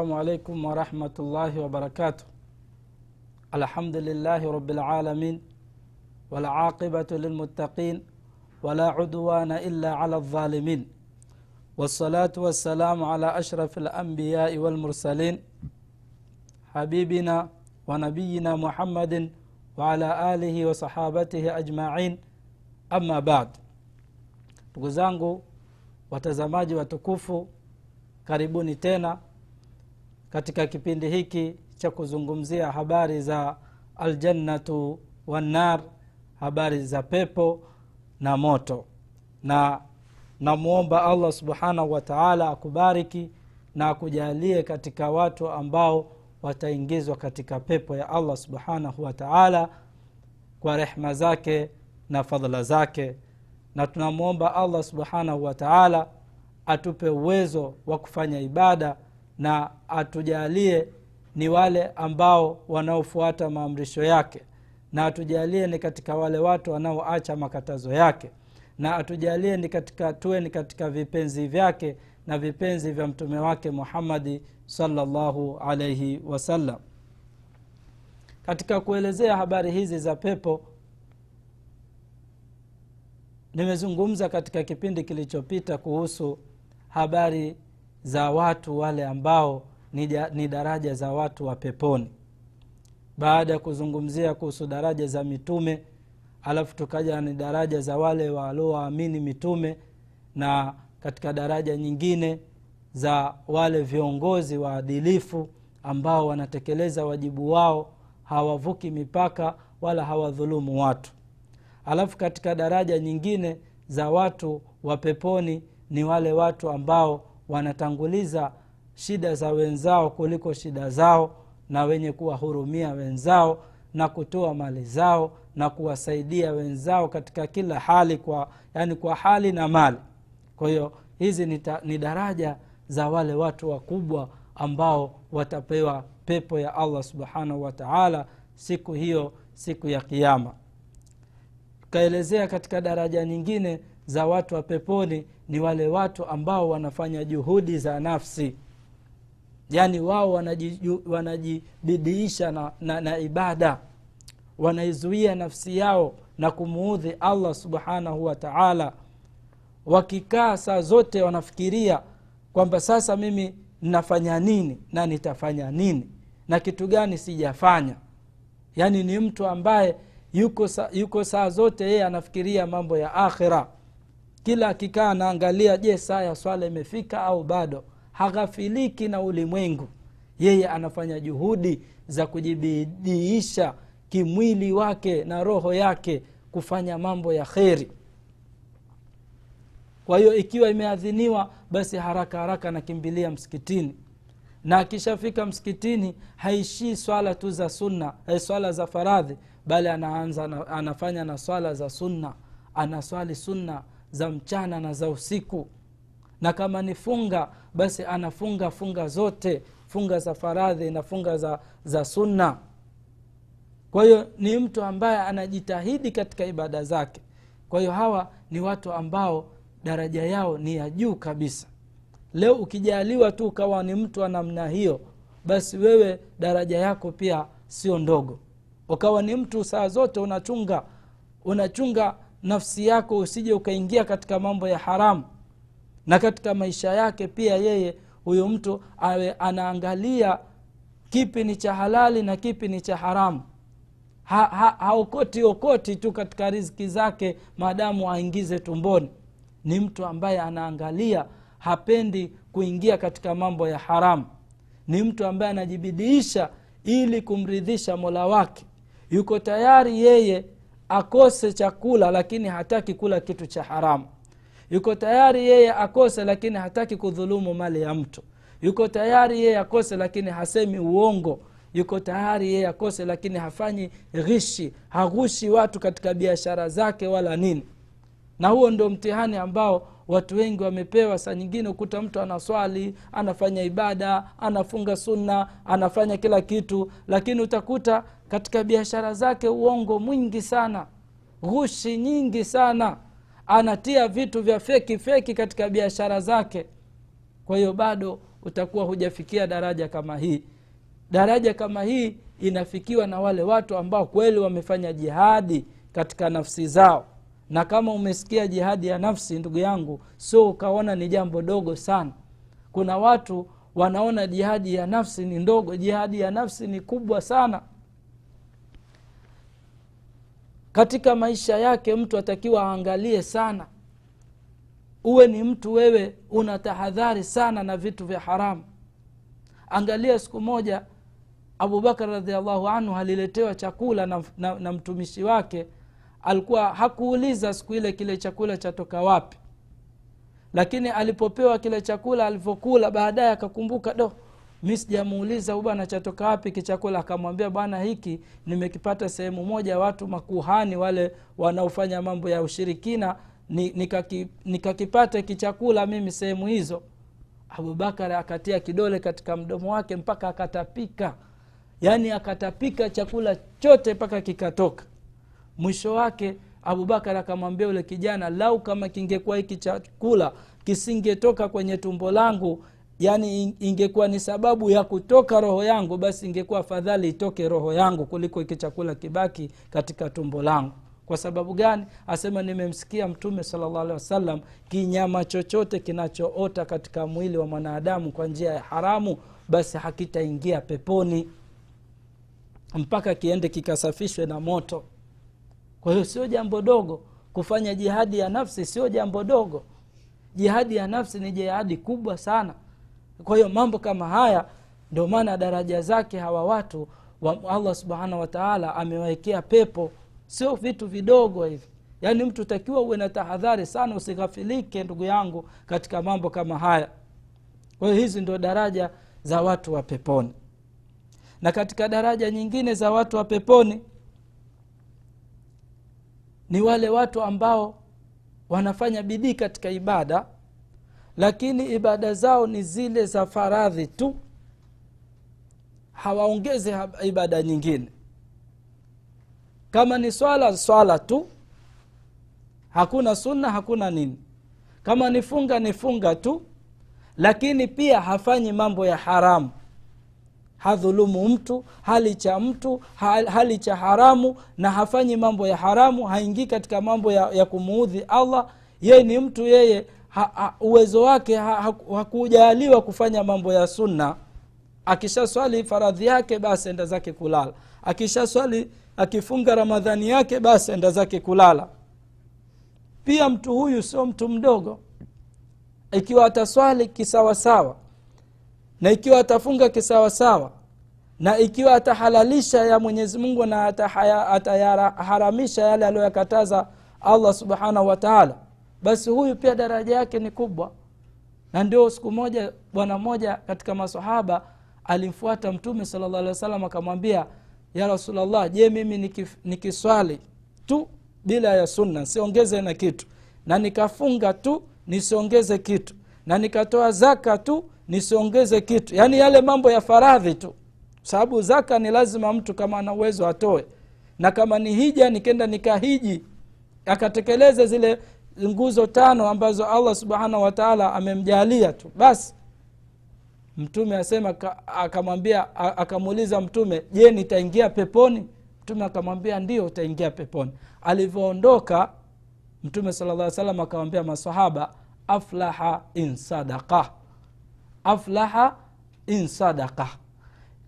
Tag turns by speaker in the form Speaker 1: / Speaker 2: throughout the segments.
Speaker 1: السلام عليكم ورحمة الله وبركاته. الحمد لله رب العالمين والعاقبة للمتقين ولا عدوان إلا على الظالمين. والصلاة والسلام على أشرف الأنبياء والمرسلين حبيبنا ونبينا محمد وعلى آله وصحابته أجمعين. أما بعد ndugu zangu watazamaji watukufu karibuni tena katika kipindi hiki cha kuzungumzia habari za aljannatu wannar habari za pepo na moto. Na namwomba allah subhanahu wataala akubariki na akujalie katika watu ambao wataingizwa katika pepo ya allah subhanahu wataala kwa rehma zake na fadhla zake. Na tunamwomba allah subhanahu wataala atupe uwezo wa kufanya ibada na atujalie ni wale ambao wanaofuata maamrisho yake na atujalie ni katika wale watu wanaoacha makatazo yake na atujalie ni katika tuwe ni katika vipenzi vyake na vipenzi vya mtume wake muhammadi salllahu alaihi wasallam. Katika kuelezea habari hizi za pepo nimezungumza katika kipindi kilichopita kuhusu habari za watu wale ambao ni, daraja za watu wa peponi. Baada ya kuzungumzia kuhusu daraja za mitume alafu tukaja ni daraja za wale waliowaamini mitume na katika daraja nyingine za wale viongozi waadilifu ambao wanatekeleza wajibu wao hawavuki mipaka wala hawadhulumu watu. Alafu katika daraja nyingine za watu wa peponi ni wale watu ambao wanatanguliza shida za wenzao kuliko shida zao na wenye kuwahurumia wenzao na kutoa mali zao na kuwasaidia wenzao katika kila hali kwa yani kwa hali na mali. Kwa hiyo hizi ni, daraja za wale watu wakubwa ambao watapewa pepo ya allah subhanahu wataala siku hiyo siku ya kiama tukaelezea katika daraja nyingine za watu wa peponi ni wale watu ambao wanafanya juhudi za nafsi. Yaani wao wanajibidiisha na, na, na ibada. Wanaizuia nafsi yao na kumuudhi allah subhanahu wa taala. Wakikaa saa zote wanafikiria kwamba sasa mimi nafanya nini na nitafanya nini na kitu gani sijafanya. Yaani ni mtu ambaye yuko, sa, yuko saa zote yeye anafikiria mambo ya akhira kila akikaa anaangalia je saa ya swala imefika au bado? Haghafiliki na ulimwengu. Yeye anafanya juhudi za kujibidiisha kimwili wake na roho yake kufanya mambo ya kheri. Kwa hiyo ikiwa imeadhiniwa basi haraka haraka anakimbilia msikitini. Na akishafika msikitini haishii swala tu za sunna eh, swala za faradhi bali anaanza anafanya na swala za sunna. Anaswali sunna za mchana na za usiku. Na kama ni funga basi anafunga funga zote funga za faradhi na funga za, za sunna. Kwa hiyo ni mtu ambaye anajitahidi katika ibada zake. Kwa hiyo hawa ni watu ambao daraja yao ni ya juu kabisa. Leo ukijaliwa tu ukawa ni mtu wa namna hiyo basi wewe daraja yako pia sio ndogo. Ukawa ni mtu saa zote unachunga unachunga nafsi yako usije ukaingia katika mambo ya haramu. Na katika maisha yake pia yeye huyo mtu awe anaangalia kipi ni cha halali na kipi ni cha haramu. Ha, ha, haokoti okoti tu katika riziki zake maadamu aingize tumboni. Ni mtu ambaye anaangalia hapendi kuingia katika mambo ya haramu. Ni mtu ambaye anajibidiisha ili kumridhisha mola wake. Yuko tayari yeye akose chakula lakini hataki kula kitu cha haramu. Yuko tayari yeye akose lakini hataki kudhulumu mali ya mtu. Yuko tayari yeye akose lakini hasemi uongo. Yuko tayari yeye akose lakini hafanyi ghishi haghushi watu katika biashara zake wala nini. Na huo ndio mtihani ambao watu wengi wamepewa saa nyingine ukuta mtu anaswali anafanya ibada anafunga sunna anafanya kila kitu. Lakini utakuta katika biashara zake uongo mwingi sana. Ghushi nyingi sana. Anatia vitu vya feki feki katika biashara zake. Kwa hiyo bado utakuwa hujafikia daraja kama hii. Daraja kama hii inafikiwa na wale watu ambao kweli wamefanya jihadi katika nafsi zao na kama umesikia jihadi ya nafsi ndugu yangu sio ukaona ni jambo dogo sana. Kuna watu wanaona jihadi ya nafsi ni ndogo jihadi ya nafsi ni kubwa sana. Katika maisha yake mtu atakiwa aangalie sana. Uwe ni mtu wewe una tahadhari sana na vitu vya haramu. Angalia siku moja abubakar radiallahu anhu aliletewa chakula na, na, na mtumishi wake alikuwa hakuuliza siku ile kile chakula chatoka wapi. Lakini alipopewa kile chakula alivyokula baadaye akakumbuka do mi sijamuuliza bwana chatoka wapi kichakula akamwambia bwana hiki nimekipata sehemu moja watu makuhani wale wanaofanya mambo ya ushirikina nikakipata nika kichakula mimi sehemu hizo. Abubakar akatia kidole katika mdomo wake mpaka akatapika. Yaani akatapika chakula chote mpaka kikatoka mwisho wake abubakar akamwambia ule kijana lau kama kingekuwa hiki chakula kisingetoka kwenye tumbo langu yaani ingekuwa ni sababu ya kutoka roho yangu basi ingekuwa afadhali itoke roho yangu kuliko hiki chakula kibaki katika tumbo langu. Kwa sababu gani? Asema nimemsikia mtume salllah kinyama chochote kinachoota katika mwili wa mwanadamu kwa njia ya haramu basi hakitaingia peponi mpaka kiende kikasafishwe na moto kwa hiyo sio jambo dogo kufanya jihadi ya nafsi sio jambo dogo. Jihadi ya nafsi ni jihadi kubwa sana. Kwa hiyo mambo kama haya ndio maana daraja zake hawa watu wa allah subhanahu wataala amewawekea pepo. Sio vitu vidogo hivi. Yaani mtu takiwa uwe na tahadhari sana usighafilike ndugu yangu katika mambo kama haya. Kwa hiyo hizi ndio daraja za watu wa peponi. Na katika daraja nyingine za watu wa peponi ni wale watu ambao wanafanya bidii katika ibada lakini ibada zao ni zile za faradhi tu. Hawaongeze ibada nyingine. Kama ni swala swala tu. Hakuna sunna hakuna nini. Kama ni funga ni funga tu. Lakini pia hafanyi mambo ya haramu hadhulumu mtu hali cha mtu hali cha haramu na hafanyi mambo ya haramu haingii katika mambo ya, ya kumuudhi allah. Yeye ni mtu yeye ha, ha, uwezo wake hakujaaliwa ha, ha, kufanya mambo ya sunna. Akisha swali faradhi yake basi enda zake kulala. Akisha swali akifunga ramadhani yake basi enda zake kulala. Pia mtu huyu sio mtu mdogo. Ikiwa ataswali kisawasawa na ikiwa atafunga kisawasawa na ikiwa atahalalisha ya mwenyezi mungu na atayaharamisha yale aliyoyakataza allah subhanahu wataala basi huyu pia daraja yake ni kubwa. Na ndio siku moja bwana mmoja katika masahaba alimfuata mtume sala alih wa akamwambia ya rasulllah je mimi nikif, nikiswali tu bila ya sunna siongeze na kitu? Na nikafunga tu nisiongeze kitu. Na nikatoa zaka tu nisiongeze kitu. Yaani yale mambo ya faradhi tu. Sababu zaka ni lazima mtu kama ana uwezo atoe. Na kama ni hija nikenda nikahiji akatekeleza zile nguzo tano ambazo allah subhanahu wataala amemjalia tu. Basi mtume asema akamwambia akamuuliza mtume je nitaingia peponi? Mtume akamwambia ndio utaingia peponi. Alivyoondoka mtume sala llah salam akamwambia masahaba aflaha in sadaka aflaha in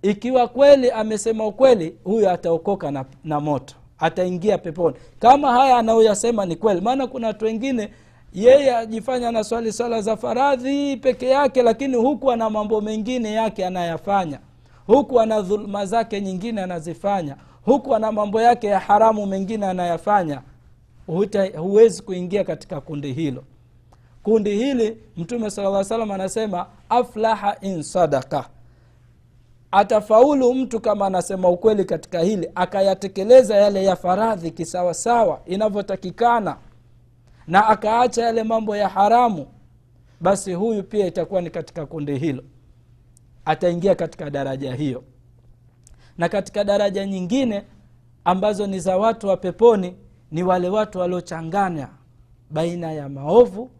Speaker 1: ikiwa kweli amesema ukweli huyo ataokoka na, na moto ataingia peponi. Kama haya anayoyasema ni kweli maana kuna watu wengine yeye ajifanya na swali swala za faradhi peke yake lakini huku ana mambo mengine yake anayafanya. Huku ana dhuluma zake nyingine anazifanya. Huku ana mambo yake ya haramu mengine anayafanya. Huwezi kuingia katika kundi hilo kundi hili mtume sala anasema aflaha in sadaka atafaulu mtu kama anasema ukweli katika hili akayatekeleza yale ya faradhi kisawasawa inavyotakikana na akaacha yale mambo ya haramu basi huyu pia itakuwa ni katika kundi hilo. Ataingia katika daraja hiyo. Na katika daraja nyingine ambazo ni za watu wa peponi ni wale watu waliochanganya baina ya maovu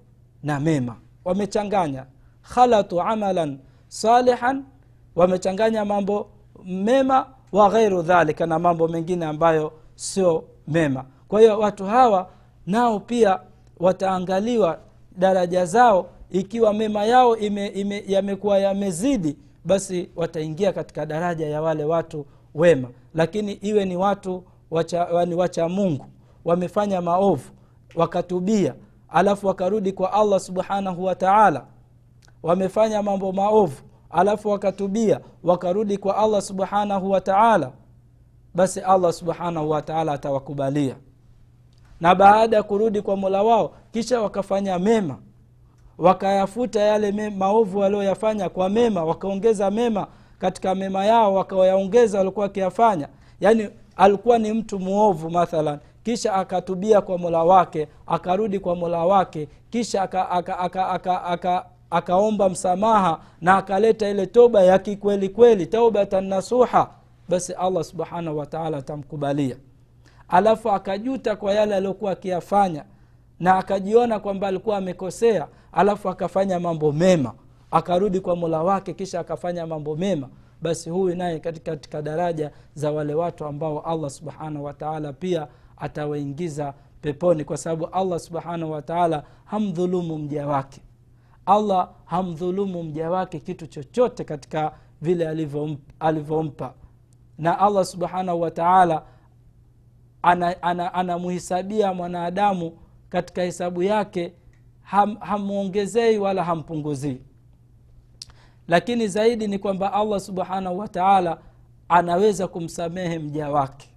Speaker 1: na mema. Wamechanganya. Khalatu amalan salihan wamechanganya mambo mema wa ghairu dhalika na mambo mengine ambayo sio mema. Kwa hiyo watu hawa nao pia wataangaliwa daraja zao. Ikiwa mema yao ime, ime, yamekuwa yamezidi basi wataingia katika daraja ya wale watu wema. Lakini iwe ni watu wacha, ni wacha mungu. Wamefanya maovu wakatubia alafu wakarudi kwa allah subhanahu wa taala. Wamefanya mambo maovu alafu wakatubia wakarudi kwa allah subhanahu wa taala. Basi allah subhanahu wa taala atawakubalia. Na baada ya kurudi kwa mola wao kisha wakafanya mema. Wakayafuta yale maovu walioyafanya kwa mema wakaongeza mema katika mema yao wakayaongeza walikuwa wakiyafanya. Yaani alikuwa ni mtu muovu mathalan kisha akatubia kwa mola wake akarudi kwa mola wake. Kisha akaomba aka, aka, aka, aka, aka msamaha na akaleta ile toba ya kikweli kweli taubatan nasuha. Basi allah subhanahu wataala atamkubalia. Alafu akajuta kwa yale aliyokuwa akiyafanya na akajiona kwamba alikuwa amekosea alafu akafanya mambo mema. Akarudi kwa mola wake kisha akafanya mambo mema. Basi huyu naye katika, katika daraja za wale watu ambao allah subhanahu wataala pia atawaingiza peponi kwa sababu allah subhanahu wataala hamdhulumu mja wake. Allah hamdhulumu mja wake kitu chochote katika vile alivyompa na allah subhanahu wataala anamhisabia ana, ana, ana mwanadamu katika hesabu yake ham, hamwongezei wala hampunguzii. Lakini zaidi ni kwamba allah subhanahu wataala anaweza kumsamehe mja wake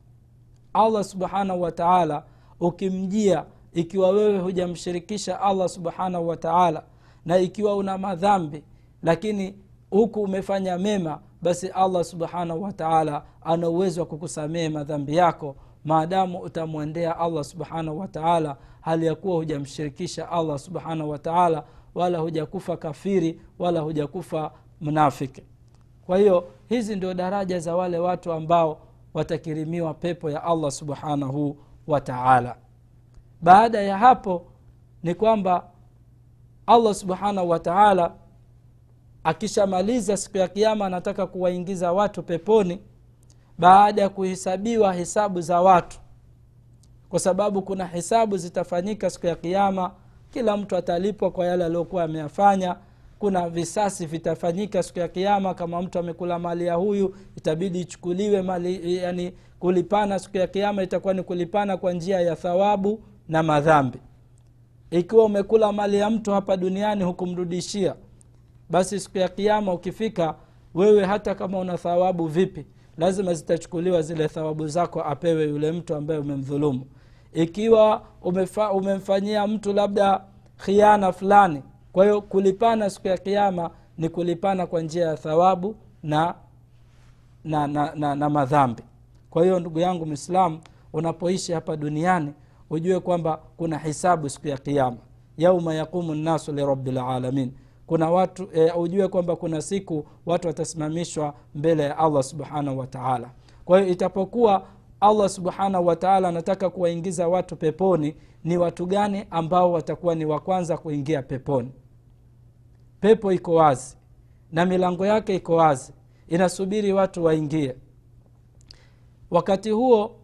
Speaker 1: allah subhanahu wataala ukimjia ikiwa wewe hujamshirikisha allah subhanahu wataala na ikiwa una madhambi lakini huku umefanya mema basi allah subhanahu wataala ana uwezo wa kukusamehe madhambi yako. Maadamu utamwendea allah subhanahu wataala hali ya kuwa hujamshirikisha allah subhanahu wataala wala hujakufa kafiri wala hujakufa mnafiki. Kwa hiyo hizi ndio daraja za wale watu ambao watakirimiwa pepo ya allah subhanahu wataala baada ya hapo ni kwamba allah subhanahu wataala akishamaliza siku ya kiama anataka kuwaingiza watu peponi baada ya kuhesabiwa hesabu za watu. Kwa sababu kuna hesabu zitafanyika siku ya kiama kila mtu atalipwa kwa yale aliyokuwa ameyafanya kuna visasi vitafanyika siku ya kiama kama mtu amekula mali ya huyu itabidi ichukuliwe mali yani kulipana siku ya kiama itakuwa ni kulipana kwa njia ya thawabu na madhambi. Ikiwa umekula mali ya mtu hapa duniani hukumrudishia basi siku ya kiama ukifika wewe hata kama una thawabu vipi lazima zitachukuliwa zile thawabu zako apewe yule mtu ambaye umemdhulumu. Ikiwa umemfanyia mtu labda khiana fulani kwa hiyo kulipana siku ya kiama ni kulipana kwa njia ya thawabu na na, na, na, na madhambi. Kwa hiyo ndugu yangu mwislamu unapoishi hapa duniani ujue kwamba kuna hisabu siku ya kiama yauma yaqumu nnasu lirabilalamin kuna watu e, ujue kwamba kuna siku watu watasimamishwa mbele ya allah subhanahu wataala kwa hiyo itapokuwa allah subhanahu wataala anataka kuwaingiza watu peponi ni watu gani ambao watakuwa ni wa kwanza kuingia peponi pepo iko wazi. Na milango yake iko wazi. Inasubiri watu waingie. Wakati huo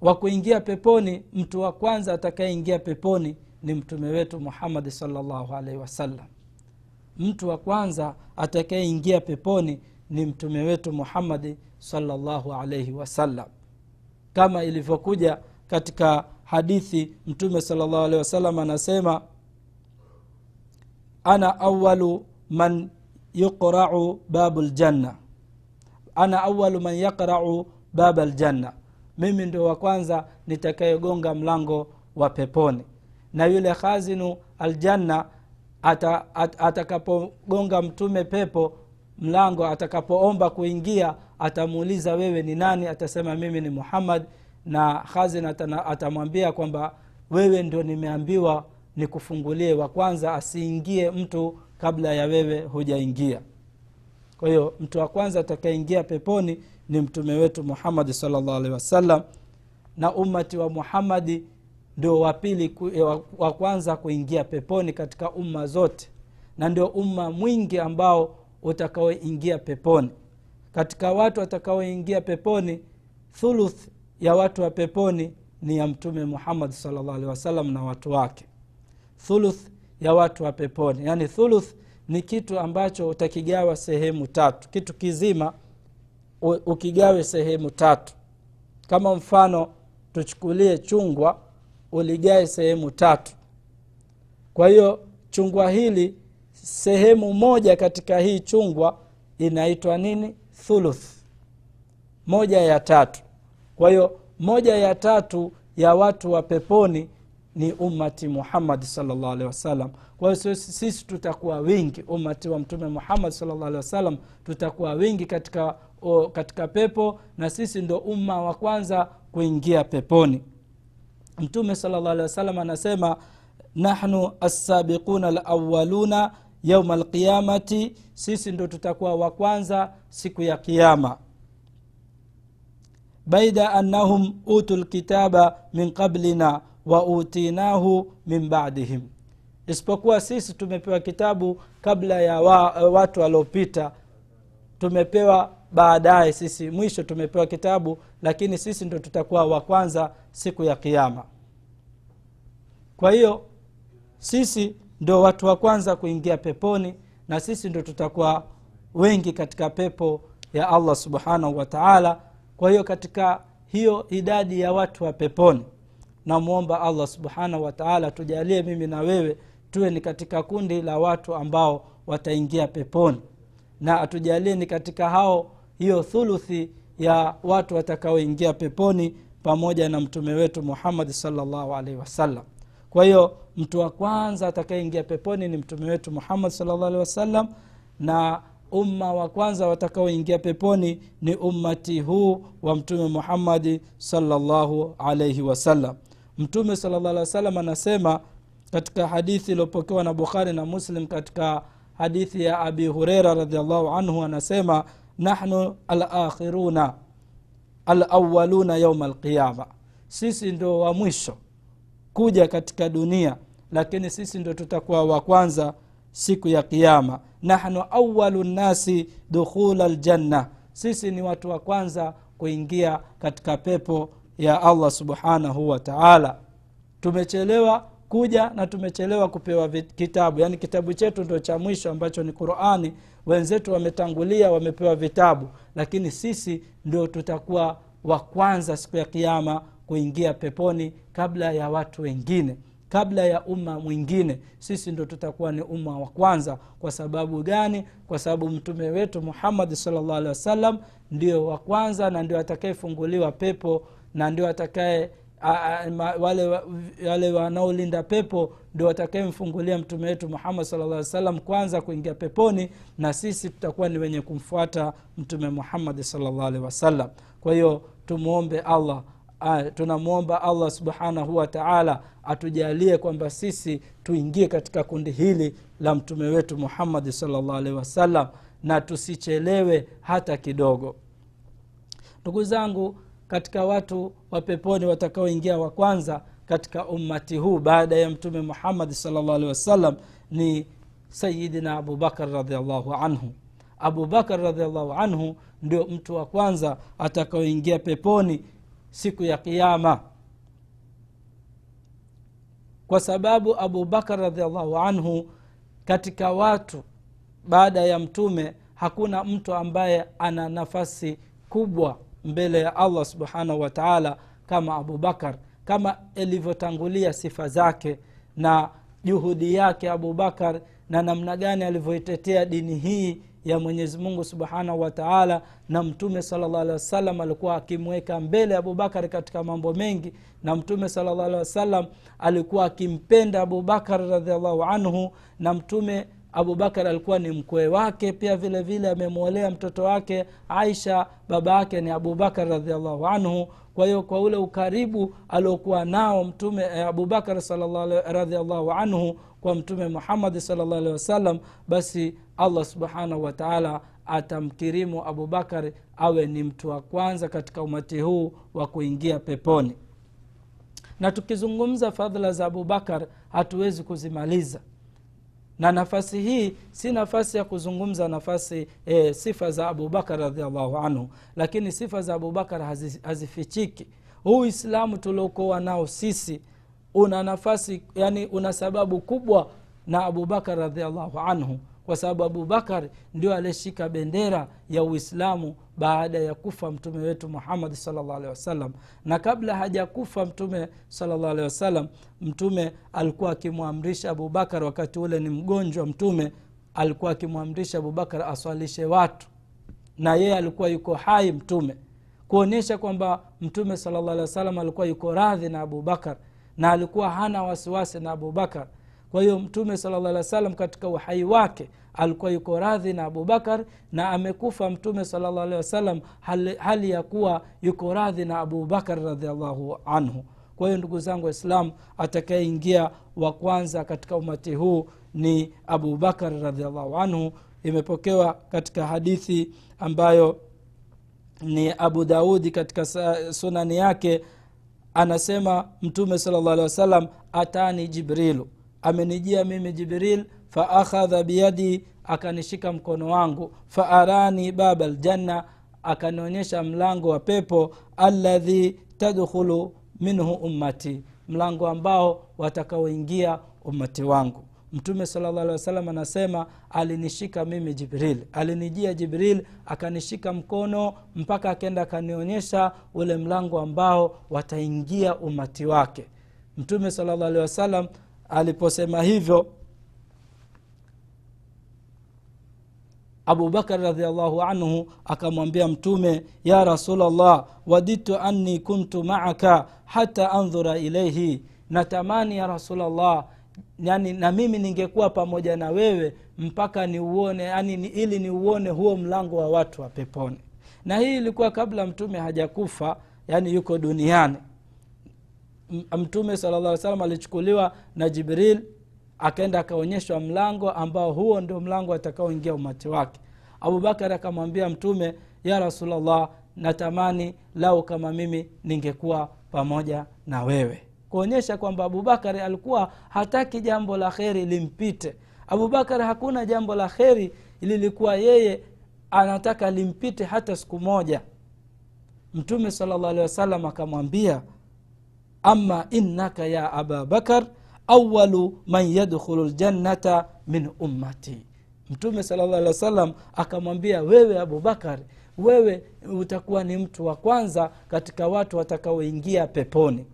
Speaker 1: wa kuingia peponi mtu wa kwanza atakayeingia peponi ni mtume wetu muhammadi salllahu alaihi wasallam. Mtu wa kwanza atakayeingia peponi ni mtume wetu muhammadi salllahu alaihi wasallam. Kama ilivyokuja katika hadithi mtume salllahu alehi wasallam anasema ana awalu man yuqrau babu ljanna ana awalu man yaqrau baba ljanna mimi ndio wa kwanza nitakayegonga mlango wa peponi. Na yule khazinu aljanna ata, at, atakapogonga mtume pepo mlango atakapoomba kuingia atamuuliza wewe ni nani atasema mimi ni muhammad. Na khazin atamwambia kwamba wewe ndio nimeambiwa nikufungulie wa kwanza asiingie mtu kabla ya wewe hujaingia. Kwa hiyo mtu wa kwanza atakayeingia peponi ni mtume wetu muhamadi salllah wasallam na ummati wa muhamadi ndio wa pili wa kwanza kuingia peponi katika umma zote na ndio umma mwingi ambao utakaoingia peponi. Katika watu watakaoingia peponi thuluth ya watu wa peponi ni ya mtume muhammadi salllah wasallam na watu wake thuluth ya watu wa peponi. Yaani thuluth ni kitu ambacho utakigawa sehemu tatu. Kitu kizima ukigawe sehemu tatu. Kama mfano tuchukulie chungwa uligae sehemu tatu. Kwa hiyo chungwa hili sehemu moja katika hii chungwa inaitwa nini? Thuluth. Moja ya tatu. Kwa hiyo moja ya tatu ya watu wa peponi ni ummati muhammadi salllah alehi wasallam. Kwa hiyo sisi tutakuwa wingi ummati wa mtume muhammad salllah alehi wasallam tutakuwa wingi katika o, katika pepo na sisi ndo umma wa kwanza kuingia peponi. Mtume salllah alehi wasallam anasema nahnu assabiquna alawaluna yauma alqiyamati. Sisi ndo tutakuwa wa kwanza siku ya kiama baida annahum utu lkitaba min qablina wa utinahu min badihim. Isipokuwa sisi tumepewa kitabu kabla ya wa, watu waliopita. Tumepewa baadaye sisi mwisho tumepewa kitabu lakini sisi ndo tutakuwa wa kwanza siku ya kiama kwa hiyo sisi ndo watu wa kwanza kuingia peponi na sisi ndo tutakuwa wengi katika pepo ya allah subhanahu wa taala. Kwa hiyo katika hiyo idadi ya watu wa peponi namwomba allah subhanahu wataala tujalie mimi na wewe tuwe ni katika kundi la watu ambao wataingia peponi. Na atujalie ni katika hao hiyo thuluthi ya watu watakaoingia peponi pamoja na mtume wetu muhammadi salllahu alaihi wasallam. Kwa hiyo mtu wa kwanza atakayeingia peponi ni mtume wetu muhammad salllah alehi wasallam na umma wa kwanza watakaoingia peponi ni ummati huu wa mtume muhammadi salllahu alaihi wasallam mtume salllah alih anasema katika hadithi iliyopokewa na bukhari na muslim katika hadithi ya abi hureira radiallahu anhu anasema nahnu alakhiruna alawaluna yauma alqiyama. Sisi ndo wa mwisho kuja katika dunia lakini sisi ndo tutakuwa wa kwanza siku ya kiama nahnu awalu nnasi dukhula ljanna sisi ni watu wa kwanza kuingia katika pepo ya allah subhanahu wa taala. Tumechelewa kuja na tumechelewa kupewa kitabu. Yaani kitabu chetu ndo cha mwisho ambacho ni qurani. Wenzetu wametangulia wamepewa vitabu. Lakini sisi ndio tutakuwa wa kwanza siku ya kiama kuingia peponi kabla ya watu wengine. Kabla ya umma mwingine. Sisi ndo tutakuwa ni umma wa kwanza. Kwa sababu gani? Kwa sababu mtume wetu muhammadi salllah alehi wasallam ndio wa kwanza na ndio atakayefunguliwa pepo na ndio atakaye wale, wale wanaolinda pepo ndio watakayemfungulia mtume wetu muhammad salllah salam kwanza kuingia peponi na sisi tutakuwa ni wenye kumfuata mtume muhammadi salllah wasallam. Kwa hiyo tumwombe allah tunamwomba allah subhanahu wa taala atujalie kwamba sisi tuingie katika kundi hili la mtume wetu muhammadi salllah wasallam na tusichelewe hata kidogo. Ndugu zangu katika watu wa peponi watakaoingia wa kwanza katika ummati huu baada ya mtume muhammadi salllah alehi wasallam ni sayidina abubakar radiallahu anhu. Abubakar radiallahu anhu ndio mtu wa kwanza atakaoingia peponi siku ya kiama kwa sababu abubakar radiallahu anhu katika watu baada ya mtume hakuna mtu ambaye ana nafasi kubwa mbele ya allah subhanahu wa taala kama abubakar kama ilivyotangulia sifa zake na juhudi yake abubakar na namna gani alivyoitetea dini hii ya mwenyezi mungu subhanahu wa taala. Na mtume salllah alikuwa akimweka mbele abubakar katika mambo mengi na mtume salllah alehi alikuwa akimpenda abubakar radiallahu anhu na mtume abubakar alikuwa ni mkwe wake pia vile vile amemwolea mtoto wake aisha baba yake ni abubakar radiallahu anhu. Kwa hiyo kwa ule ukaribu aliokuwa nao mtume eh, abubakar radiallahu anhu kwa mtume muhammadi salllahalhi wasallam basi allah subhanahu wataala atamkirimu abubakar awe ni mtu wa kwanza katika umati huu wa kuingia peponi. Na tukizungumza fadhila za abubakar hatuwezi kuzimaliza na nafasi hii si nafasi ya kuzungumza nafasi e, sifa za abubakar radiallahu anhu lakini sifa za abubakar hazifichiki. Huu islamu tuliokuwa nao sisi una nafasi yani una sababu kubwa na abubakar radiallahu anhu kwa sababu abubakar ndio aliyeshika bendera ya uislamu baada ya kufa mtume wetu muhammadi salllah alehi wasallam. Na kabla hajakufa mtume salllah alehi wasallam mtume alikuwa akimwamrisha abubakar wakati ule ni mgonjwa mtume alikuwa akimwamrisha abubakar aswalishe watu. Na yeye alikuwa yuko hai mtume. Kuonyesha kwamba mtume salllah alehi wasallam alikuwa yuko radhi na abubakar na alikuwa hana wasiwasi na abubakar kwa hiyo mtume salllah alih katika uhai wake alikuwa yuko radhi na abubakar na amekufa mtume salllah alehi hali, hali ya kuwa yuko radhi na abubakar radiallahu anhu. Kwa hiyo ndugu zangu waislamu atakayeingia wa kwanza katika umati huu ni abubakar radiallahu anhu. Imepokewa katika hadithi ambayo ni abu daudi katika sunani yake anasema mtume sala llah wasallam atani jibrilu amenijia mimi jibril faakhadha biyadi akanishika mkono wangu. Faarani baba ljanna akanionyesha mlango wa pepo aladhi tadkhulu minhu ummati mlango ambao watakaoingia ummati wangu. Mtume salllah alih anasema alinishika mimi jibril. Alinijia jibril akanishika mkono mpaka akenda akanionyesha ule mlango ambao wataingia umati wake. Mtume salllah alehi wasalam aliposema hivyo abubakar radiallahu anhu akamwambia mtume ya rasulllah waditu anni kuntu maaka hata andhura ilaihi natamani ya rasulllah yani na mimi ningekuwa pamoja na wewe mpaka niuone yani ni, ili niuone huo mlango wa watu wa peponi. Na hii ilikuwa kabla mtume hajakufa yani yuko duniani mtume sala salam alichukuliwa na jibril akaenda akaonyeshwa mlango ambao huo ndio mlango atakaoingia umati wake. Abubakar akamwambia mtume ya rasulllah natamani lau kama mimi ningekuwa pamoja na wewe. Kuonyesha kwamba abubakari alikuwa hataki jambo la kheri limpite. Abubakari hakuna jambo la kheri lilikuwa yeye anataka limpite hata siku moja. Mtume sala llah alehi wasallam akamwambia ama innaka ya aba bakar awalu man yadkhulu ljannata min ummati. Mtume sala llah wa sallam akamwambia wewe abubakar wewe utakuwa ni mtu wa kwanza katika watu watakaoingia peponi.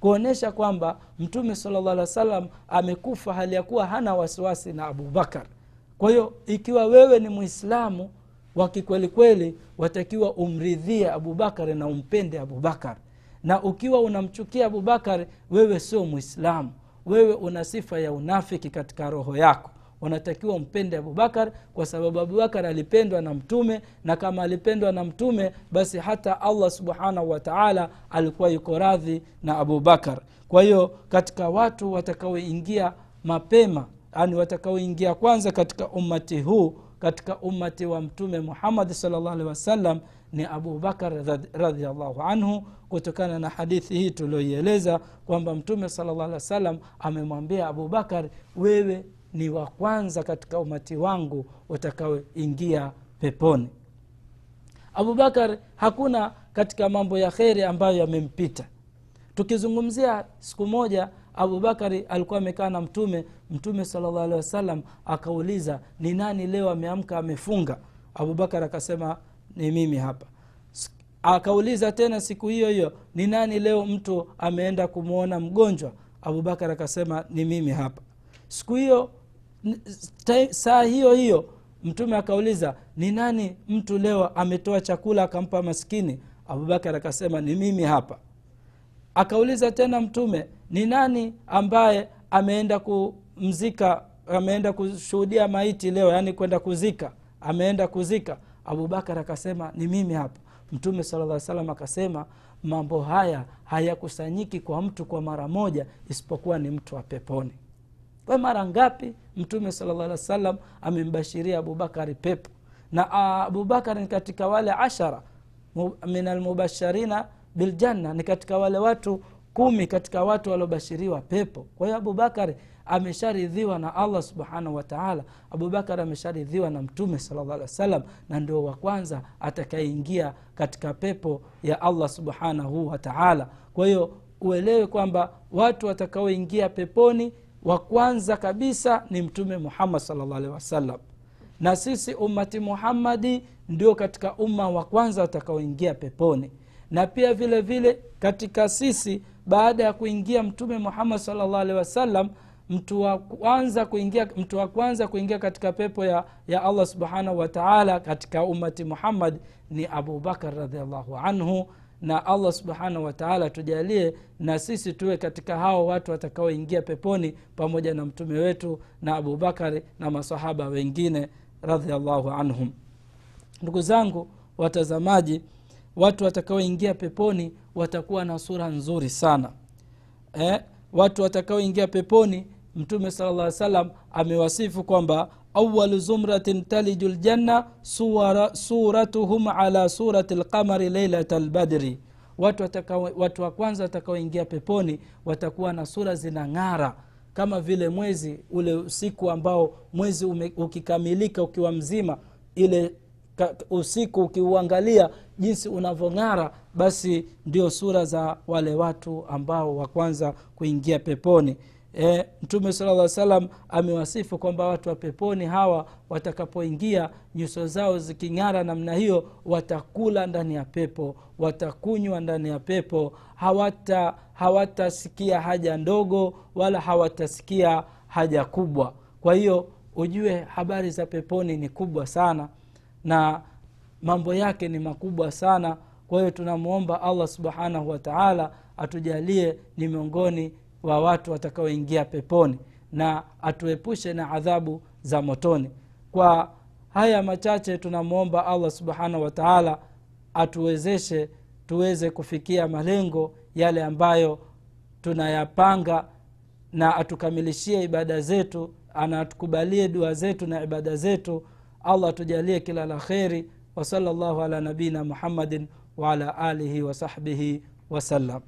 Speaker 1: Kuonyesha kwamba mtume salllah alih wa sallam amekufa hali ya kuwa hana wasiwasi na abubakar kwa hiyo ikiwa wewe ni mwislamu wa kikwelikweli watakiwa umridhie abubakari na umpende abubakar na ukiwa unamchukia abubakar wewe sio mwislamu wewe una sifa ya unafiki katika roho yako. Unatakiwa mpende abubakar kwa sababu abubakar alipendwa na mtume na kama alipendwa na mtume basi hata allah subhanahu wataala alikuwa yuko radhi na abubakar. Kwa hiyo katika watu watakaoingia mapema yani watakaoingia kwanza katika ummati huu katika ummati wa mtume muhammadi salllah alehi wasallam ni abubakar radiallahu anhu kutokana na hadithi hii tulioieleza kwamba mtume wasallam amemwambia abubakar wewe ni wa kwanza katika umati wangu utakaoingia peponi. Abubakar hakuna katika mambo ya kheri ambayo yamempita. Tukizungumzia siku moja abubakari alikuwa amekaa na mtume mtume salllah alehi wasallam akauliza ni nani leo ameamka amefunga? Abubakar akasema ni mimi hapa. Akauliza tena siku hiyo hiyo ni nani leo mtu ameenda kumwona mgonjwa? Abubakar akasema ni mimi hapa. Siku hiyo saa hiyo hiyo mtume akauliza ni nani mtu leo ametoa chakula akampa maskini? Abubakar akasema ni mimi hapa. Akauliza tena mtume ni nani ambaye ameenda kumzika ameenda kushuhudia maiti leo yaani kwenda kuzika ameenda kuzika abubakar akasema ni mimi hapa. Mtume sala salam akasema mambo haya hayakusanyiki kwa mtu kwa mara moja isipokuwa ni mtu wa peponi. Kwa mara ngapi mtume sala llah alih wa sallam amembashiria abubakari pepo? Na abubakar ni katika wale ashara min almubasharina biljanna ni katika wale watu kumi katika watu waliobashiriwa pepo. Kwa hiyo abubakari amesharidhiwa na allah subhanahu wataala abubakar amesharidhiwa na mtume salllah alih na ndio wa kwanza atakayeingia katika pepo ya allah subhanahu wataala kwa hiyo uelewe kwamba watu watakaoingia peponi wa kwanza kabisa ni mtume muhammad salllah wasallam. Na sisi ummati muhammadi ndio katika umma wa kwanza watakaoingia peponi. Na pia vile vile katika sisi baada ya kuingia mtume muhammad salllah mtu wa kwanza kuingia mtu wa kwanza kuingia katika pepo ya, ya allah subhanahu wataala katika ummati muhammad ni abubakar radiallahu anhu. Na allah subhanahu wataala tujalie na sisi tuwe katika hao watu watakaoingia peponi pamoja na mtume wetu na abubakari na masahaba wengine radiallahu anhum. Ndugu zangu watazamaji watu watakaoingia peponi watakuwa na sura nzuri sana. Eh, watu watakaoingia peponi mtume sala llah salam amewasifu kwamba awalu zumratin taliju ljanna suratuhum ala surati lqamari leilata lbadri watu, watu wa kwanza watakaoingia peponi watakuwa na sura zinang'ara kama vile mwezi ule usiku ambao mwezi ume, ukikamilika ukiwa mzima ile ka, usiku ukiuangalia jinsi unavyong'ara basi ndio sura za wale watu ambao wa kwanza kuingia peponi e, mtume sala llaw salam amewasifu kwamba watu wa peponi hawa watakapoingia nyuso zao ziking'ara namna hiyo watakula ndani ya pepo watakunywa ndani ya pepo. Hawata hawatasikia haja ndogo wala hawatasikia haja kubwa. Kwa hiyo ujue habari za peponi ni kubwa sana na mambo yake ni makubwa sana. Kwa hiyo tunamwomba allah subhanahu wataala atujalie ni miongoni wa watu watakaoingia peponi na atuepushe na adhabu za motoni. Kwa haya machache tunamwomba allah subhanahu wataala atuwezeshe tuweze kufikia malengo yale ambayo tunayapanga na atukamilishie ibada zetu anatukubalie dua zetu na ibada zetu. Allah atujalie kila la kheri. Wasala llahu ala nabiina muhammadin waala alihi wasahbihi wasallam